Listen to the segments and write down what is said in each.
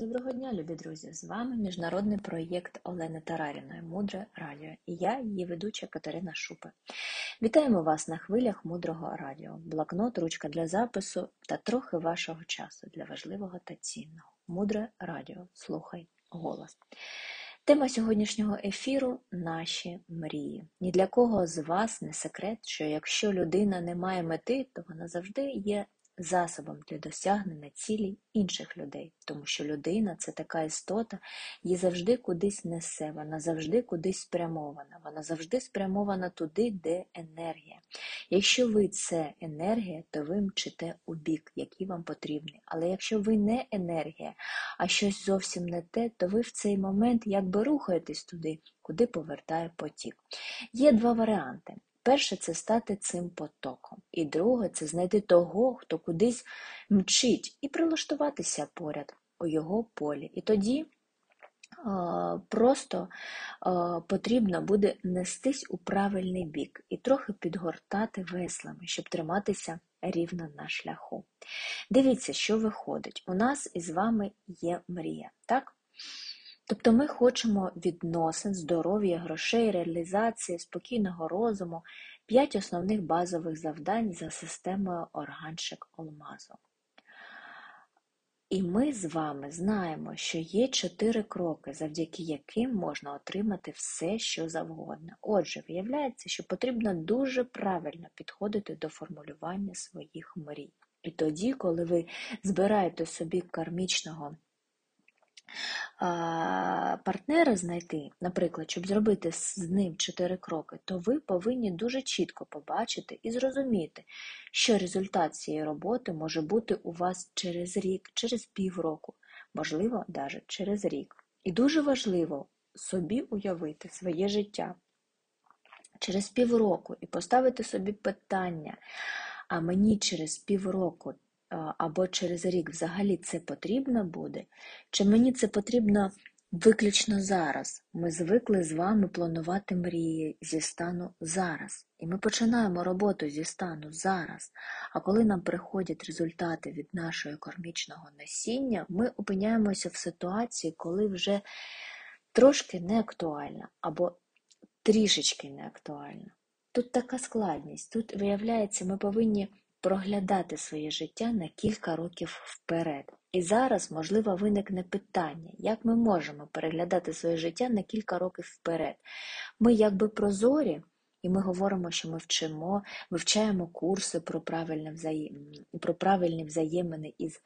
Доброго дня, любі друзі! З вами міжнародний проєкт Олени Тараріної Мудре Радіо і я, її ведуча Катерина Шупе. Вітаємо вас на хвилях мудрого радіо, блокнот, ручка для запису та трохи вашого часу для важливого та цінного. Мудре радіо. Слухай голос. Тема сьогоднішнього ефіру наші мрії. Ні для кого з вас не секрет, що якщо людина не має мети, то вона завжди є засобом для досягнення цілей інших людей, тому що людина це така істота, її завжди кудись несе, вона завжди кудись спрямована, вона завжди спрямована туди, де енергія. Якщо ви це енергія, то ви мчите у бік, який вам потрібний. Але якщо ви не енергія, а щось зовсім не те, то ви в цей момент якби рухаєтесь туди, куди повертає потік. Є два варіанти. Перше це стати цим потоком. І друге це знайти того, хто кудись мчить, і прилаштуватися поряд у його полі. І тоді просто потрібно буде нестись у правильний бік і трохи підгортати веслами, щоб триматися рівно на шляху. Дивіться, що виходить. У нас із вами є мрія, так? Тобто ми хочемо відносин, здоров'я, грошей, реалізації, спокійного розуму, п'ять основних базових завдань за системою органчик Олмазу. І ми з вами знаємо, що є чотири кроки, завдяки яким можна отримати все, що завгодно. Отже, виявляється, що потрібно дуже правильно підходити до формулювання своїх мрій. І тоді, коли ви збираєте собі кармічного партнера знайти, наприклад, щоб зробити з ним чотири кроки, то ви повинні дуже чітко побачити і зрозуміти, що результат цієї роботи може бути у вас через рік, через півроку, можливо, навіть через рік. І дуже важливо собі уявити своє життя через півроку і поставити собі питання, а мені через півроку або через рік взагалі це потрібно буде, чи мені це потрібно виключно зараз? Ми звикли з вами планувати мрії зі стану зараз. І ми починаємо роботу зі стану зараз. А коли нам приходять результати від нашого кармічного насіння, ми опиняємося в ситуації, коли вже трошки не актуальна або трішечки не актуальна. Тут така складність. Тут, виявляється, ми повинні проглядати своє життя на кілька років вперед. І зараз, можливо, виникне питання, як ми можемо переглядати своє життя на кілька років вперед. Ми якби прозорі, і ми говоримо, що ми вчимо, вивчаємо курси про правильне взаєм... про правильні взаємини із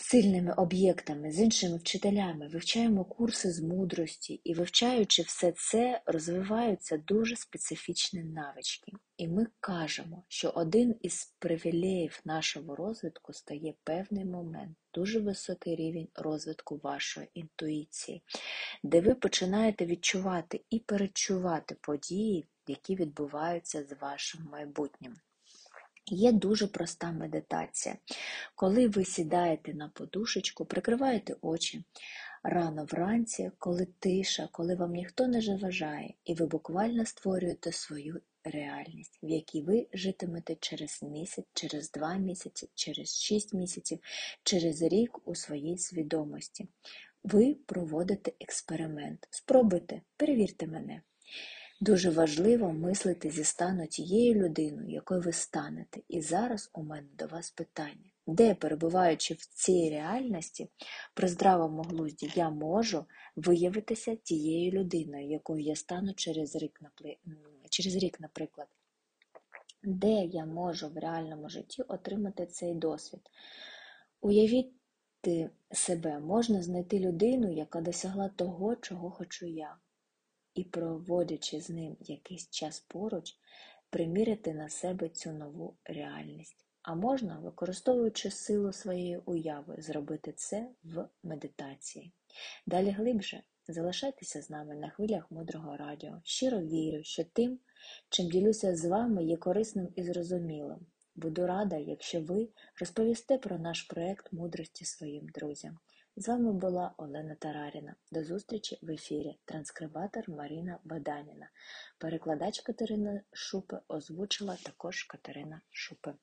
сильними об'єктами, з іншими вчителями, вивчаємо курси з мудрості і, вивчаючи все це, розвиваються дуже специфічні навички. І ми кажемо, що один із привілеїв нашого розвитку стає певний момент, дуже високий рівень розвитку вашої інтуїції, де ви починаєте відчувати і перечувати події, які відбуваються з вашим майбутнім. Є дуже проста медитація. Коли ви сідаєте на подушечку, прикриваєте очі рано вранці, коли тиша, коли вам ніхто не заважає, і ви буквально створюєте свою реальність, в якій ви житимете через місяць, через два місяці, через шість місяців, через рік у своїй свідомості. Ви проводите експеримент. Спробуйте, перевірте мене. Дуже важливо мислити зі стану тією людиною, якою ви станете. І зараз у мене до вас питання, де, перебуваючи в цій реальності, при здравому глузді я можу виявитися тією людиною, якою я стану через рік, через рік, наприклад. Де я можу в реальному житті отримати цей досвід? Уявіть себе, можна знайти людину, яка досягла того, чого хочу я і, проводячи з ним якийсь час поруч, приміряти на себе цю нову реальність. А можна, використовуючи силу своєї уяви, зробити це в медитації. Далі глибше залишайтеся з нами на хвилях мудрого радіо. Щиро вірю, що тим, чим ділюся з вами, є корисним і зрозумілим. Буду рада, якщо ви розповісте про наш проект мудрості своїм друзям. З вами була Олена Тараріна. До зустрічі в ефірі. Транскрибатор Маріна Баданіна. Перекладач Катерина Шупи озвучила також Катерина Шупе.